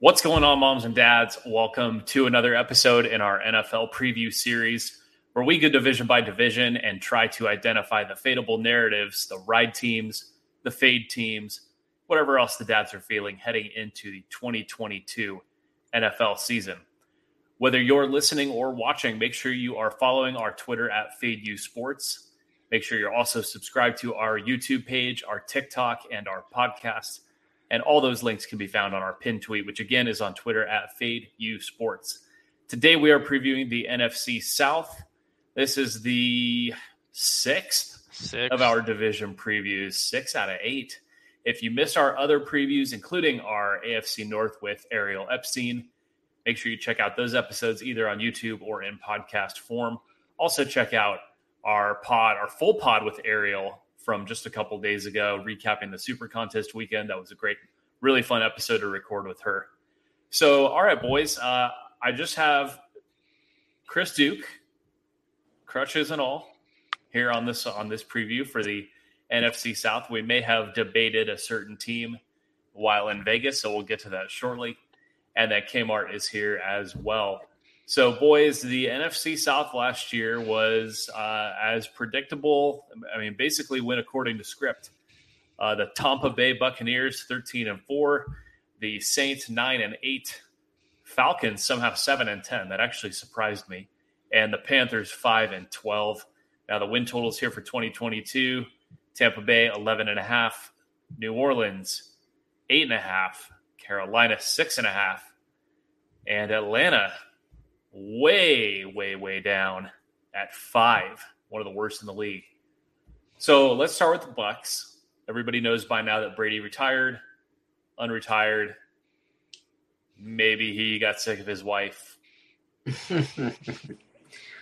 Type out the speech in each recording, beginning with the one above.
What's going on, moms and dads? Welcome to another episode in our NFL preview series where we go division by division and try to identify the fadeable narratives, the ride teams, the fade teams, whatever else the dads are feeling heading into the 2022 NFL season. Whether you're listening or watching, make sure you are following our Twitter at FadeU Sports. Make sure you're also subscribed to our YouTube page, our TikTok, and our podcast. And all those links can be found on our pin tweet, which again is on Twitter at Fade U Sports. Today we are previewing the NFC South. This is the sixth Six. of our division previews, six out of eight. If you missed our other previews, including our AFC North with Ariel Epstein, make sure you check out those episodes either on YouTube or in podcast form. Also, check out our pod, our full pod with Ariel from just a couple days ago, recapping the Super Contest weekend. That was a great, really fun episode to record with her. So, all right, boys, uh, I just have Chris Duke, crutches and all, here on this on this preview for the NFC South. We may have debated a certain team while in Vegas, so we'll get to that shortly. And that Kmart is here as well. So, boys, the NFC South last year was uh, as predictable. I mean, basically went according to script. Uh, the Tampa Bay Buccaneers, thirteen and four. The Saints, nine and eight. Falcons somehow seven and ten. That actually surprised me. And the Panthers, five and twelve. Now the win totals here for 2022: Tampa Bay, eleven and a half. New Orleans, eight and a half. Carolina, six and a half. And Atlanta, way, way, way down at five, one of the worst in the league. So let's start with the Bucks. Everybody knows by now that Brady retired, unretired. Maybe he got sick of his wife.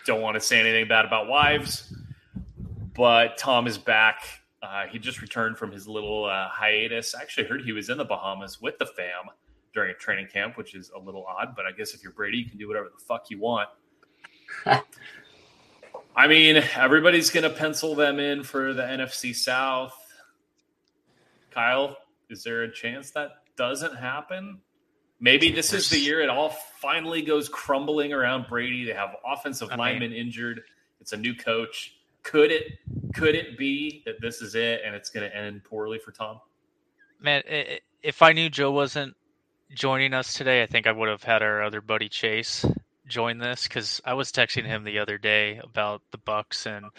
Don't want to say anything bad about wives, but Tom is back. Uh, he just returned from his little uh, hiatus. I actually heard he was in the Bahamas with the fam during a training camp, which is a little odd. But I guess if you're Brady, you can do whatever the fuck you want. I mean, everybody's going to pencil them in for the NFC South. Kyle, is there a chance that doesn't happen? Maybe this is the year it all finally goes crumbling around Brady. They have offensive I mean- linemen injured. It's a new coach. Could it could it be that this is it and it's going to end poorly for Tom? Man, i- i- if I knew Joe wasn't joining us today, I think I would have had our other buddy Chase join this because I was texting him the other day about the Bucks, and you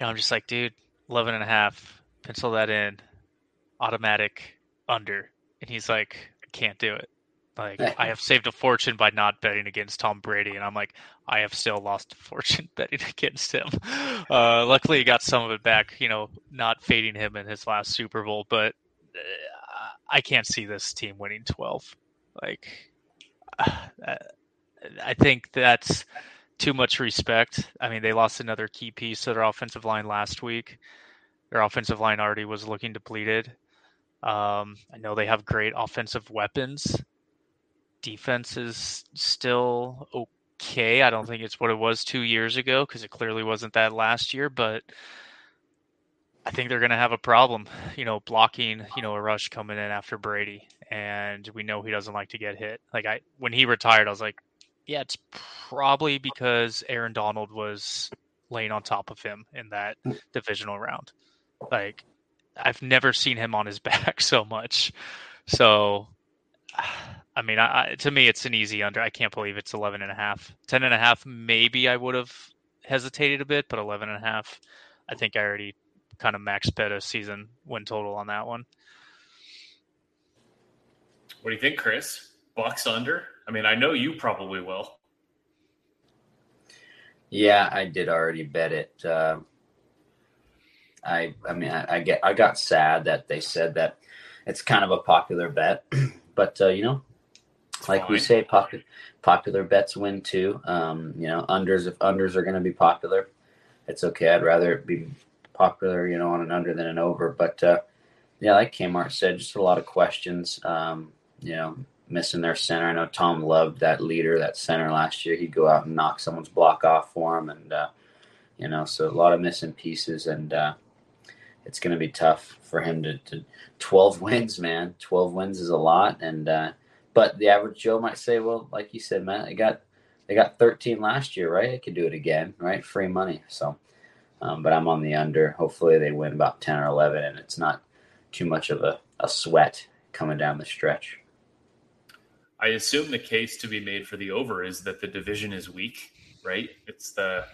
know, I'm just like, dude, 11 and a half, pencil that in, automatic under, and he's like, I can't do it. Like, I have saved a fortune by not betting against Tom Brady, and I'm like, I have still lost a fortune betting against him. Uh, luckily, he got some of it back, you know, not fading him in his last Super Bowl, but uh, I can't see this team winning 12. Like, uh, I think that's too much respect. I mean, they lost another key piece to their offensive line last week. Their offensive line already was looking depleted. Um, I know they have great offensive weapons. Defense is still okay. I don't think it's what it was two years ago because it clearly wasn't that last year, but I think they're going to have a problem, you know, blocking, you know, a rush coming in after Brady. And we know he doesn't like to get hit. Like I, when he retired, I was like, yeah, it's probably because Aaron Donald was laying on top of him in that mm. divisional round. Like I've never seen him on his back so much. So, I mean, I, I, to me, it's an easy under. I can't believe it's 11 and a half. 10 and a half, maybe I would have hesitated a bit, but 11 and a half, I think I already kind of max bet a season win total on that one. What do you think, Chris? Bucks under? I mean, I know you probably will. Yeah, I did already bet it. Uh, I, I mean, I, I get, I got sad that they said that it's kind of a popular bet, but uh, you know, like we say, popular, popular bets win too. Um, you know, unders if unders are going to be popular, it's okay. I'd rather be popular, you know, on an under than an over. But uh, yeah, like Kmart said, just a lot of questions. Um, you know, missing their center. I know Tom loved that leader, that center last year. He'd go out and knock someone's block off for him, and uh, you know, so a lot of missing pieces, and uh, it's going to be tough for him to, to. Twelve wins, man. Twelve wins is a lot, and uh, but the average Joe might say, well, like you said, man, I got they got 13 last year, right? I could do it again, right? Free money. So, um, but I'm on the under. Hopefully, they win about 10 or 11, and it's not too much of a, a sweat coming down the stretch. I assume the case to be made for the over is that the division is weak, right? It's the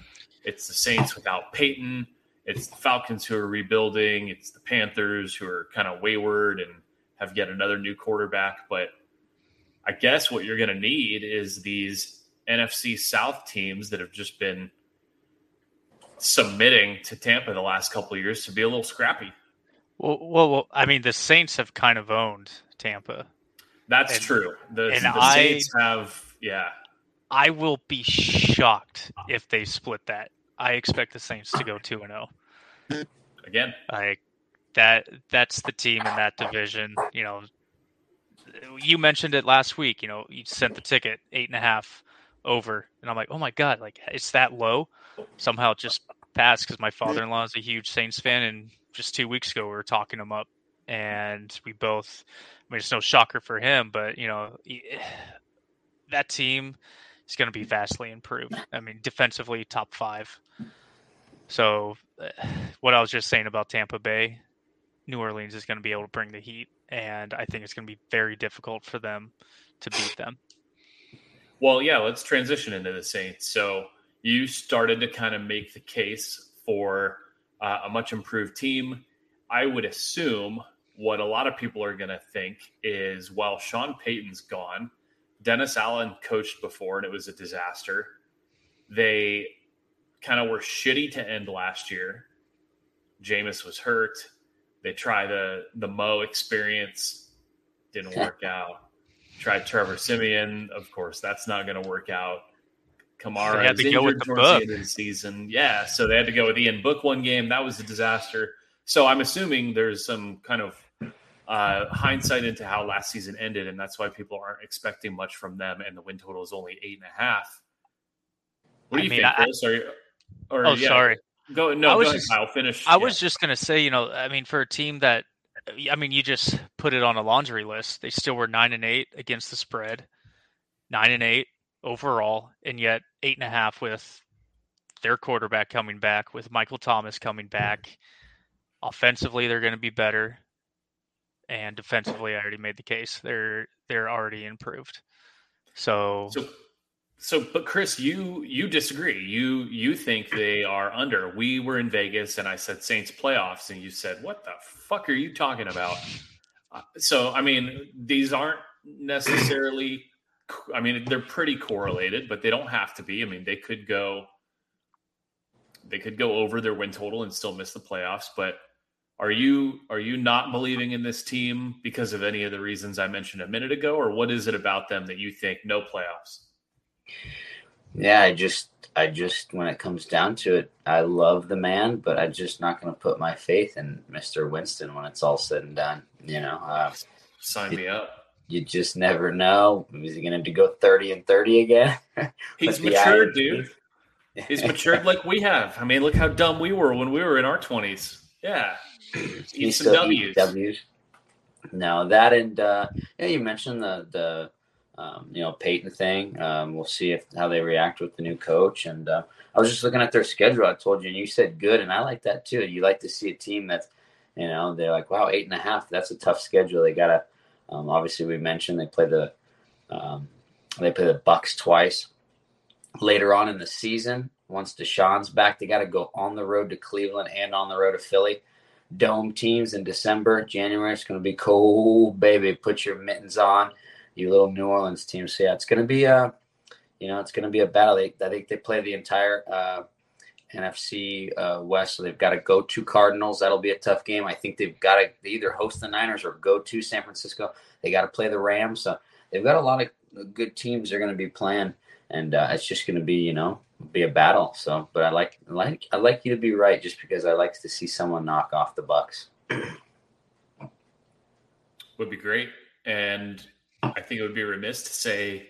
it's the Saints without Payton. It's the Falcons who are rebuilding. It's the Panthers who are kind of wayward and have yet another new quarterback. But I guess what you're going to need is these NFC South teams that have just been submitting to Tampa the last couple years to be a little scrappy. Well, well, well, I mean, the Saints have kind of owned Tampa. That's and, true. The, and the Saints I, have, yeah. I will be shocked if they split that. I expect the Saints to go two and zero. Oh. Again, like that. That's the team in that division. You know, you mentioned it last week. You know, you sent the ticket eight and a half over, and I'm like, oh my god, like it's that low. Somehow just passed because my father-in-law is a huge Saints fan, and just two weeks ago we were talking him up, and we both. I mean, it's no shocker for him, but you know, that team is going to be vastly improved. I mean, defensively, top five. So, what I was just saying about Tampa Bay, New Orleans is going to be able to bring the heat, and I think it's going to be very difficult for them to beat them. Well, yeah, let's transition into the Saints. So, you started to kind of make the case for uh, a much improved team. I would assume what a lot of people are going to think is, well, Sean Payton's gone. Dennis Allen coached before, and it was a disaster. They kind of were shitty to end last year. Jameis was hurt. They tried the the Mo experience, didn't work out. Tried Trevor Siemian, of course, that's not going to work out. Kamara had to go with the book. The, the season. Yeah, so they had to go with Ian Book one game. That was a disaster. So I'm assuming there's some kind of uh, hindsight into how last season ended, and that's why people aren't expecting much from them. And the win total is only eight and a half. What do you mean, think, Chris? I, or, or, oh, yeah, sorry. Go no. I was go just, ahead, I'll finish. I yeah. was just gonna say, you know, I mean, for a team that, I mean, you just put it on a laundry list. They still were nine and eight against the spread, nine and eight overall, and yet eight and a half with their quarterback coming back, with Michael Thomas coming back. Offensively, they're going to be better, and defensively, I already made the case. They're they're already improved. So, so, so, but Chris, you you disagree. You you think they are under. We were in Vegas, and I said Saints playoffs, and you said, "What the fuck are you talking about?" Uh, so, I mean, these aren't necessarily I mean, they're pretty correlated, but they don't have to be. I mean, they could go they could go over their win total and still miss the playoffs, but are you are you not believing in this team because of any of the reasons I mentioned a minute ago or what is it about them that you think no playoffs? Yeah, I just I just when it comes down to it, I love the man, but I'm just not going to put my faith in Mr. Winston when it's all said and done, you know. Uh, Sign me up you just never know. Is he going to go 30 and 30 again? He's matured, dude. He's matured like we have. I mean, look how dumb we were when we were in our 20s. Yeah. Eat some W's. W's. No, that and uh, yeah, you mentioned the the um, you know Payton thing. Um, we'll see if how they react with the new coach. And uh, I was just looking at their schedule. I told you, and you said good, and I like that too. You like to see a team that's you know they're like, wow, eight and a half. That's a tough schedule. They got to um, obviously, we mentioned they play the um, they play the Bucks twice later on in the season. Once Deshaun's back, they got to go on the road to Cleveland and on the road to Philly. Dome teams in December, January. It's going to be cold, baby. Put your mittens on, you little New Orleans team. So yeah, it's going to be a, you know, it's going to be a battle. They, I think they play the entire uh, NFC uh, West. So they've got to go to Cardinals. That'll be a tough game. I think they've got to they either host the Niners or go to San Francisco. They got to play the Rams. So they've got a lot of good teams they're going to be playing, and uh, it's just going to be you know be a battle. So, but I like I like I like you to be right, just because I like to see someone knock off the Bucks. would be great, and I think it would be remiss to say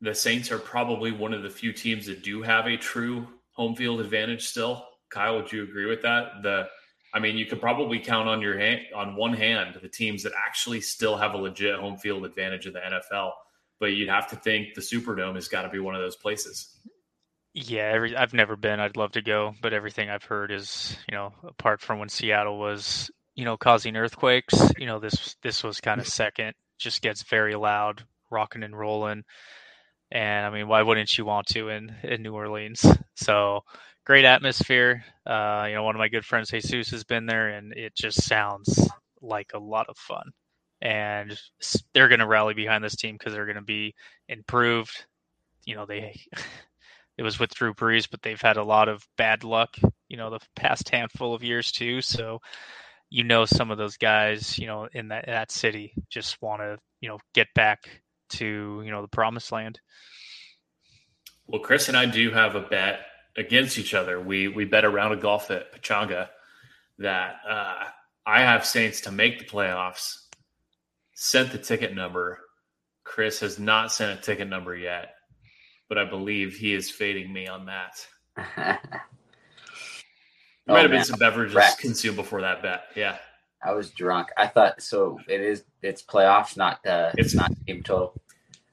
the Saints are probably one of the few teams that do have a true home field advantage still. Kyle, would you agree with that? The I mean, you could probably count on your hand on one hand the teams that actually still have a legit home field advantage in the NFL. But you'd have to think the Superdome has got to be one of those places. Yeah, every, I've never been. I'd love to go, but everything I've heard is, you know, apart from when Seattle was, you know, causing earthquakes, you know, this this was kind of second. Just gets very loud, rocking and rolling, and I mean, why wouldn't you want to in in New Orleans? So great atmosphere. Uh, you know, one of my good friends, Jesus, has been there, and it just sounds like a lot of fun. And they're going to rally behind this team because they're going to be improved. You know, they it was with Drew Brees, but they've had a lot of bad luck. You know, the past handful of years too. So, you know, some of those guys, you know, in that that city just want to, you know, get back to you know the promised land. Well, Chris and I do have a bet against each other. We we bet a round of golf at Pechanga that uh, I have Saints to make the playoffs. Sent the ticket number. Chris has not sent a ticket number yet, but I believe he is fading me on that. there oh, might have man. been some beverages Correct. consumed before that bet. Yeah. I was drunk. I thought so. It is. It's playoffs, not uh, it's not game total.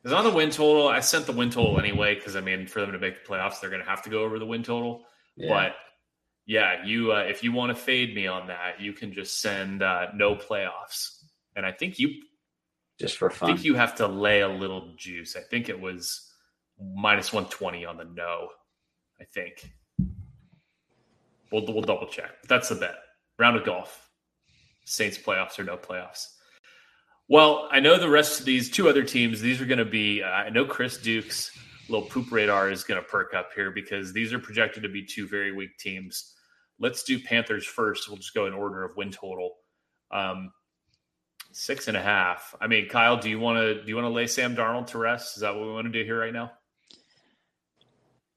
Because on the win total, I sent the win total anyway. Because I mean, for them to make the playoffs, they're going to have to go over the win total. Yeah. But yeah, you uh, if you want to fade me on that, you can just send uh, no playoffs. And I think you just for fun. I think you have to lay a little juice. I think it was minus one twenty on the no. I think. We'll we'll double check. That's the bet. Round of golf. Saints playoffs or no playoffs. Well, I know the rest of these two other teams, these are going to be, uh, I know Chris Duke's little poop radar is going to perk up here because these are projected to be two very weak teams. Let's do Panthers first. We'll just go in order of win total. Um, six and a half. I mean, Kyle, do you want to do you want to lay Sam Darnold to rest? Is that what we want to do here right now?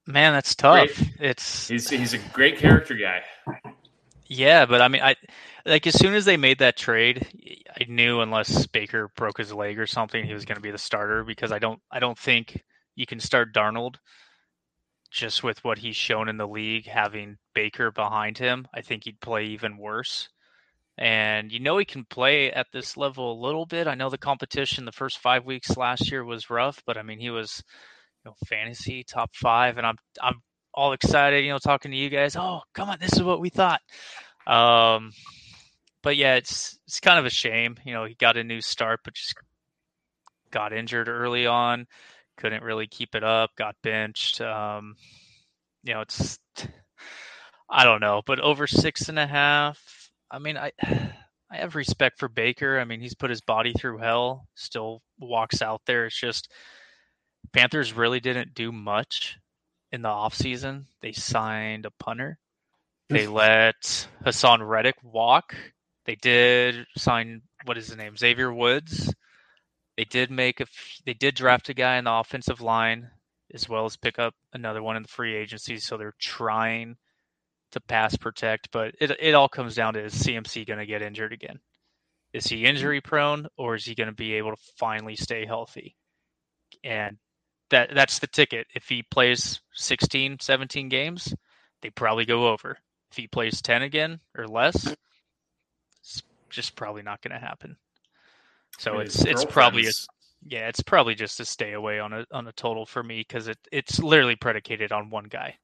Man, that's tough. Great. It's he's he's a great character guy. Yeah, but I mean, I like as soon as they made that trade, I knew unless Baker broke his leg or something, he was going to be the starter because I don't I don't think you can start Darnold just with what he's shown in the league having Baker behind him. I think he'd play even worse. And you know he can play at this level a little bit. I know the competition the first 5 weeks last year was rough, but I mean he was you know fantasy top 5 and I'm I'm all excited, you know, talking to you guys. Oh, come on, this is what we thought. Um, but yeah, it's it's kind of a shame. You know, he got a new start, but just got injured early on. Couldn't really keep it up. Got benched. Um, you know, it's I don't know, but over six and a half. I mean, I I have respect for Baker. I mean, he's put his body through hell. Still walks out there. It's just Panthers really didn't do much in the offseason. They signed a punter. They let Haason Reddick walk. They did sign what is the name Xavier Woods. They did make a. They did draft a guy in the offensive line as well as pick up another one in the free agency. So they're trying to pass protect, but it it all comes down to is CMC going to get injured again? Is he injury prone or is he going to be able to finally stay healthy? And that that's the ticket. If he plays 16, 17 games, they probably go over. If he plays 10 again or less, it's just probably not going to happen. So it's it's probably a, yeah, it's probably just a stay away on a on a total for me because it it's literally predicated on one guy.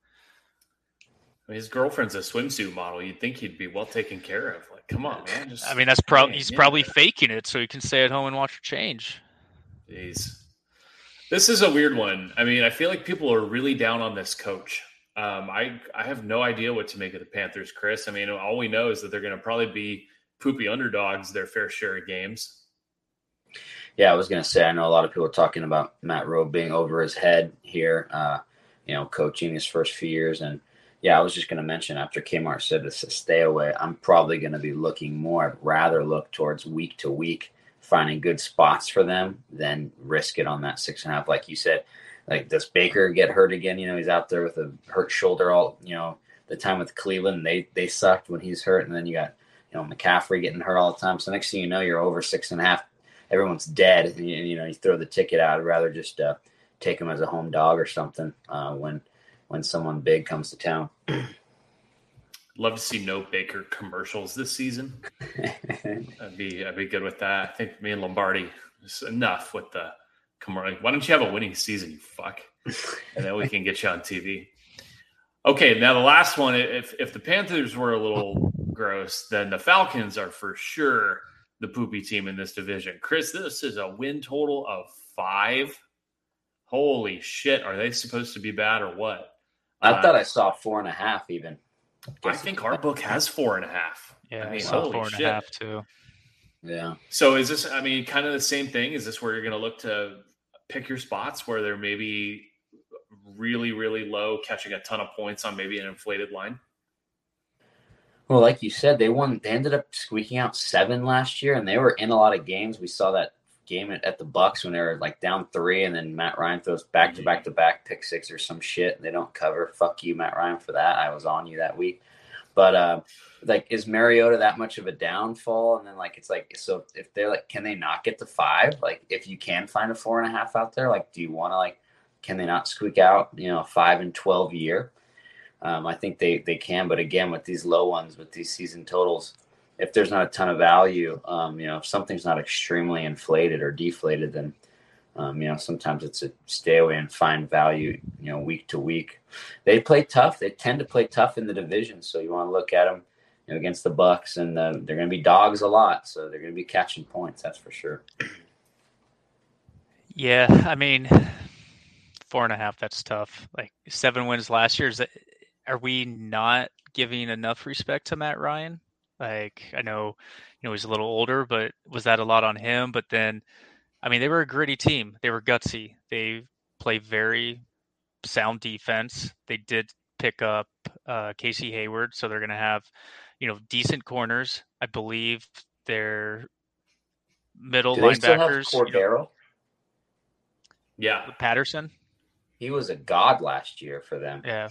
his girlfriend's a swimsuit model. You'd think he'd be well taken care of. Like, come on, man. Just, I mean, that's probably he's yeah. probably faking it so he can stay at home and watch her change. Jeez, this is a weird one. I mean, I feel like people are really down on this coach. Um, I I have no idea what to make of the Panthers, Chris. I mean, all we know is that they're going to probably be poopy underdogs their fair share of games. Yeah, I was going to say I know a lot of people are talking about Matt Rhule being over his head here. Uh, you know, coaching his first few years, and yeah, I was just going to mention after Kmart said this stay away, I'm probably going to be looking more. I'd rather look towards week to week, finding good spots for them than risk it on that six and a half, like you said like does Baker get hurt again? You know, he's out there with a hurt shoulder all you know, the time with Cleveland, they they sucked when he's hurt, and then you got, you know, McCaffrey getting hurt all the time. So next thing you know, you're over six and a half. Everyone's dead, and you, know, you throw the ticket out. I'd rather just uh, take him as a home dog or something uh, when when someone big comes to town. Love to see no Baker commercials this season. I'd be I'd be good with that. I think me and Lombardi is enough with the commercial. Why don't you have a winning season, you fuck? And then we can get you on TV. Okay, now the last one. If if the Panthers were a little gross, then the Falcons are for sure the poopy team in this division. Chris, this is a win total of five. Holy shit! Are they supposed to be bad or what? I uh, thought I saw four and a half even. I think our book has four and a half. Yeah, I mean, I four and shit. a half too. Yeah. So is this? I mean, kind of the same thing. Is this where you're going to look to pick your spots where they're maybe really, really low, catching a ton of points on maybe an inflated line? Well, like you said, they won. They ended up squeaking out seven last year, and they were in a lot of games. We saw that game at, at the Bucks when they were like down three, and then Matt Ryan throws back to back to back pick six or some shit. And they don't cover. Fuck you, Matt Ryan, for that. I was on you that week. But uh, like, is Mariota that much of a downfall? And then like, it's like, so if they're like, can they not get to five? Like, if you can find a four and a half out there, like, do you want to like, can they not squeak out, you know, five and twelve year? Um, I think they they can, but again, with these low ones, with these season totals, if there's not a ton of value, um, you know, if something's not extremely inflated or deflated, then um, you know, sometimes it's a stay away and find value, you know, week to week. They play tough. They tend to play tough in the division, so you want to look at them you know, against the Bucks, and uh, they're going to be dogs a lot, so they're going to be catching points. That's for sure. Yeah, I mean, four and a half. That's tough. Like seven wins last year. Is that, are we not giving enough respect to Matt Ryan? Like I know, you know, he's a little older, but was that a lot on him? But then, I mean, they were a gritty team. They were gutsy. They play very sound defense. They did pick up uh, Casey Hayward, so they're going to have, you know, decent corners. I believe their middle Do linebackers. Cordarrelle? You know, yeah, Patterson. He was a god last year for them. Yeah,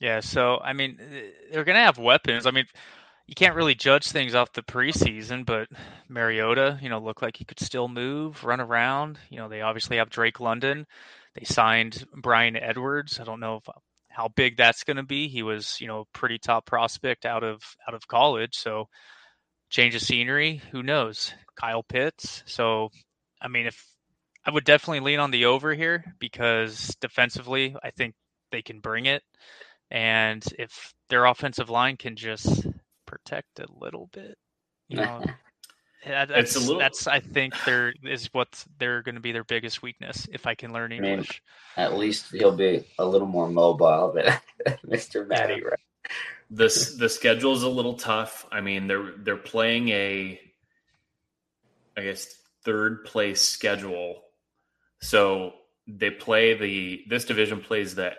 yeah. So I mean, they're going to have weapons. I mean, you can't really judge things off the preseason, but Mariota, you know, looked like he could still move, run around. You know, they obviously have Drake London. They signed Bryan Edwards. I don't know if, how big that's going to be. He was, you know, pretty top prospect out of out of college. So change of scenery, who knows? Kyle Pitts. So I mean, if I would definitely lean on the over here because defensively, I think they can bring it. And if their offensive line can just protect a little bit. You know, that's, it's a little... that's I think there is what they're going to be their biggest weakness. If I can learn English, I mean, at least he'll be a little more mobile than Mr. Matty, yeah. right? This the schedule is a little tough. I mean, they're they're playing a, I guess third place schedule, so they play the this division plays the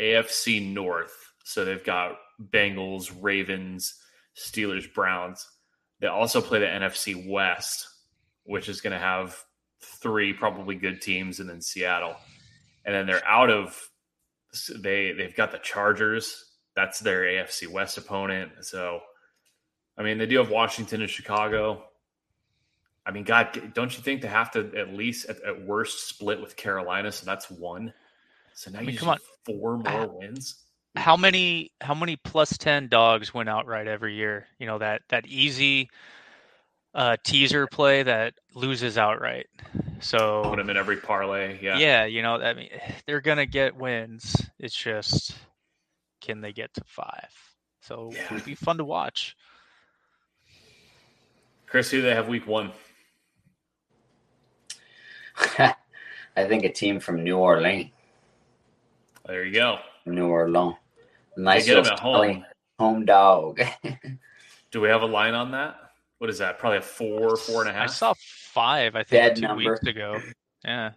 AFC North. So they've got Bengals, Ravens, Steelers, Browns. They also play the NFC West, which is going to have three probably good teams, and then Seattle. And then they're out of they they've got the Chargers. That's their AFC West opponent. So, I mean, they do have Washington and Chicago. I mean, God, don't you think they have to at least at, at worst split with Carolina? So that's one. So now I mean, you come on, four ah. more wins how many how many plus 10 dogs went outright every year? You know that that easy uh teaser play that loses outright. So put them in every parlay yeah. Yeah you know i mean they're gonna get wins. It's just can they get to five? So yeah. it'd be fun to watch. Chris who they have week one? I think a team from new orleans. There you go New Orleans. Nice get him at home. Home dog. Do we have a line on that? What is that? Probably a four, four and a half. I saw five. I think Bad two number. weeks ago. Yeah.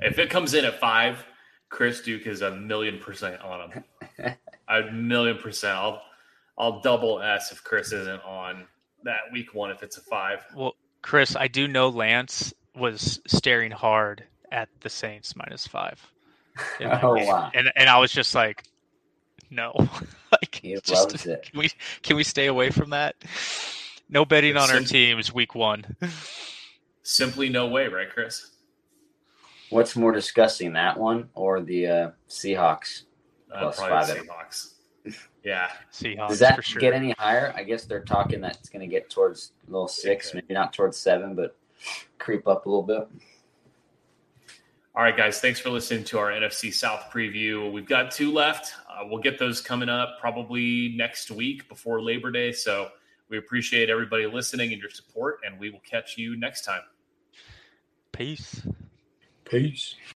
If it comes in at five, Chris Duke is a million percent on him. a million percent. I'll I'll double S if Chris isn't on that week one if it's a five. Well, Chris, I do know Lance was staring hard at the Saints minus five. oh, wow. And and I was just like, no, like he just, loves it. Can we can we stay away from that? No betting on Sim- our teams week one. Simply no way, right, Chris? What's more disgusting, that one or the uh, Seahawks uh, plus five? Seahawks. Yeah. Seahawks Does that for sure. get any higher? I guess they're talking that it's going to get towards little six, maybe not towards seven, but creep up a little bit. All right, guys. Thanks for listening to our NFC South preview. We've got two left. Uh, we'll get those coming up probably next week before Labor Day. So we appreciate everybody listening and your support, and we will catch you next time. Peace. Peace.